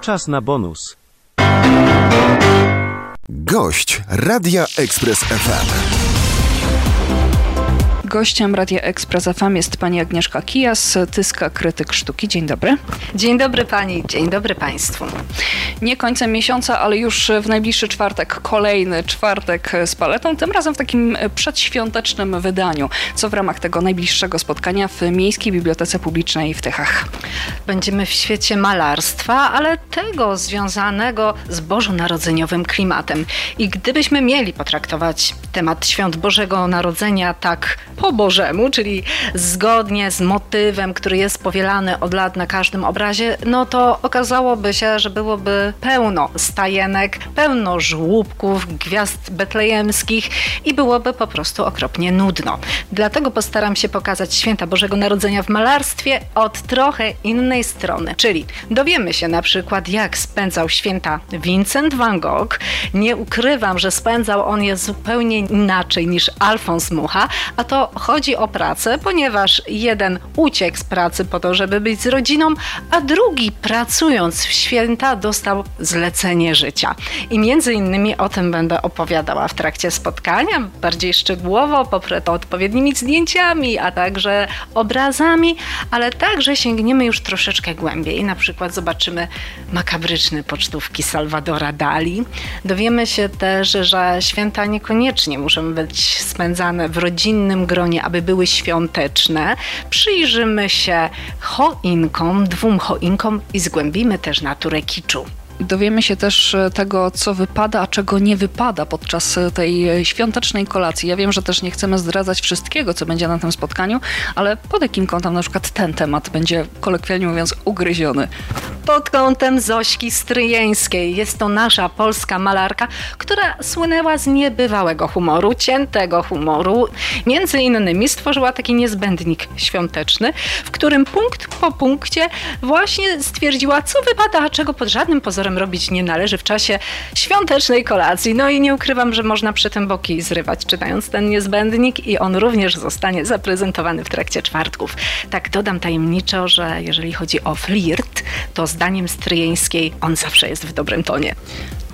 Czas na bonus. Gość Radia Express FM. Gościem Radia Ekspres FM jest pani Agnieszka Kijas, Tyska Krytyk Sztuki. Dzień dobry. Dzień dobry pani, dzień dobry państwu. Nie końcem miesiąca, ale już w najbliższy czwartek, kolejny czwartek z paletą, tym razem w takim przedświątecznym wydaniu. Co w ramach tego najbliższego spotkania w Miejskiej Bibliotece Publicznej w Tychach? Będziemy w świecie malarstwa, ale tego związanego z bożonarodzeniowym klimatem. I gdybyśmy mieli potraktować temat świąt Bożego Narodzenia tak po Bożemu, czyli zgodnie z motywem, który jest powielany od lat na każdym obrazie, no to okazałoby się, że byłoby pełno stajenek, pełno żłóbków, gwiazd betlejemskich i byłoby po prostu okropnie nudno. Dlatego postaram się pokazać święta Bożego Narodzenia w malarstwie od trochę innej strony. Czyli dowiemy się na przykład, jak spędzał święta Vincent van Gogh. Nie ukrywam, że spędzał on je zupełnie inaczej niż Alfons Mucha, a to chodzi o pracę, ponieważ jeden uciekł z pracy po to, żeby być z rodziną, a drugi pracując w święta dostał zlecenie życia. I między innymi o tym będę opowiadała w trakcie spotkania, bardziej szczegółowo, poprę to odpowiednimi zdjęciami, a także obrazami, ale także sięgniemy już troszeczkę głębiej. Na przykład zobaczymy makabryczne pocztówki Salvadora Dali. Dowiemy się też, że święta niekoniecznie muszą być spędzane w rodzinnym gronie, aby były świąteczne. Przyjrzymy się choinkom, dwóm choinkom i zgłębimy też naturę kiczu. Dowiemy się też e, tego, co wypada, a czego nie wypada podczas e, tej e, świątecznej kolacji. Ja wiem, że też nie chcemy zdradzać wszystkiego, co będzie na tym spotkaniu, ale pod jakim kątem na przykład ten temat będzie, kolokwialnie mówiąc, ugryziony? Pod kątem Zośki Stryjeńskiej. Jest to nasza polska malarka, która słynęła z niebywałego humoru, ciętego humoru. Między innymi stworzyła taki niezbędnik świąteczny, w którym punkt po punkcie właśnie stwierdziła, co wypada, a czego pod żadnym pozorem robić nie należy w czasie świątecznej kolacji. No i nie ukrywam, że można przy tym boki zrywać, czytając ten niezbędnik i on również zostanie zaprezentowany w trakcie czwartków. Tak dodam tajemniczo, że jeżeli chodzi o flirt, to zdaniem Stryjeńskiej on zawsze jest w dobrym tonie.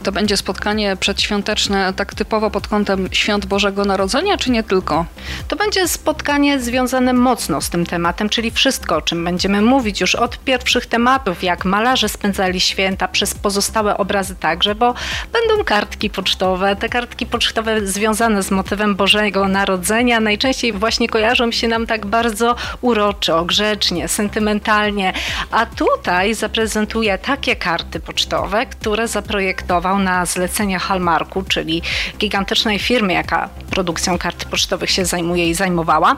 To będzie spotkanie przedświąteczne tak typowo pod kątem świąt Bożego Narodzenia, czy nie tylko? To będzie spotkanie związane mocno z tym tematem, czyli wszystko, o czym będziemy mówić już od pierwszych tematów, jak malarze spędzali święta, przez pozostałe obrazy także, bo będą kartki pocztowe. Te kartki pocztowe związane z motywem Bożego Narodzenia najczęściej właśnie kojarzą się nam tak bardzo urocho, grzecznie, sentymentalnie, a tutaj zaprezentuję takie karty pocztowe, które zaprojektował na zlecenie Hallmarku, czyli gigantycznej firmy, jaka produkcją kart pocztowych się zajmuje i zajmowała,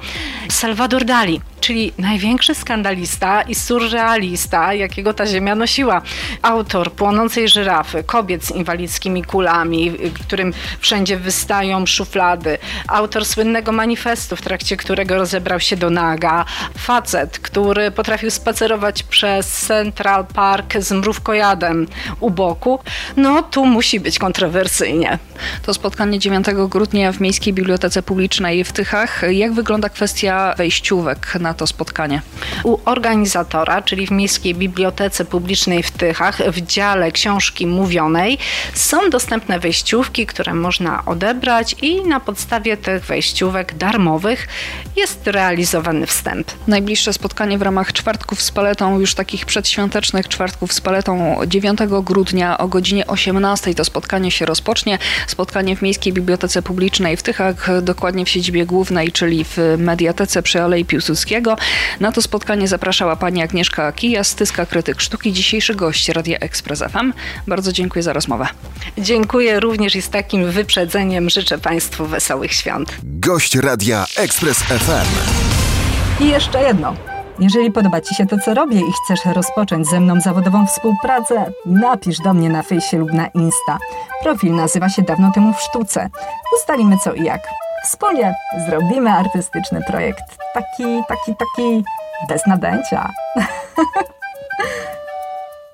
Salvador Dali czyli największy skandalista i surrealista, jakiego ta ziemia nosiła. Autor Płonącej żyrafy, kobiet z inwalidzkimi kulami, którym wszędzie wystają szuflady. Autor słynnego manifestu, w trakcie którego rozebrał się do naga. Facet, który potrafił spacerować przez Central Park z mrówkojadem u boku. No tu musi być kontrowersyjnie. To spotkanie 9 grudnia w Miejskiej Bibliotece Publicznej w Tychach. Jak wygląda kwestia wejściówek na to spotkanie? U organizatora, czyli w Miejskiej Bibliotece Publicznej w Tychach, w dziale książki mówionej, są dostępne wejściówki, które można odebrać i na podstawie tych wejściówek darmowych jest realizowany wstęp. Najbliższe spotkanie w ramach czwartków z paletą, już takich przedświątecznych czwartków z paletą 9 grudnia o godzinie 18 to spotkanie się rozpocznie. Spotkanie w Miejskiej Bibliotece Publicznej w Tychach, dokładnie w siedzibie głównej, czyli w Mediatece przy Alei Piłsudskiego. Na to spotkanie zapraszała pani Agnieszka Kija, styska krytyk sztuki, dzisiejszy gość Radia Express FM. Bardzo dziękuję za rozmowę. Dziękuję również i z takim wyprzedzeniem życzę Państwu wesołych świąt. Gość Radia Express FM. I jeszcze jedno. Jeżeli podoba Ci się to, co robię i chcesz rozpocząć ze mną zawodową współpracę, napisz do mnie na fejsie lub na Insta. Profil nazywa się Dawno temu w sztuce. Ustalimy co i jak. Wspólnie zrobimy artystyczny projekt. Taki, taki, taki bez nadęcia.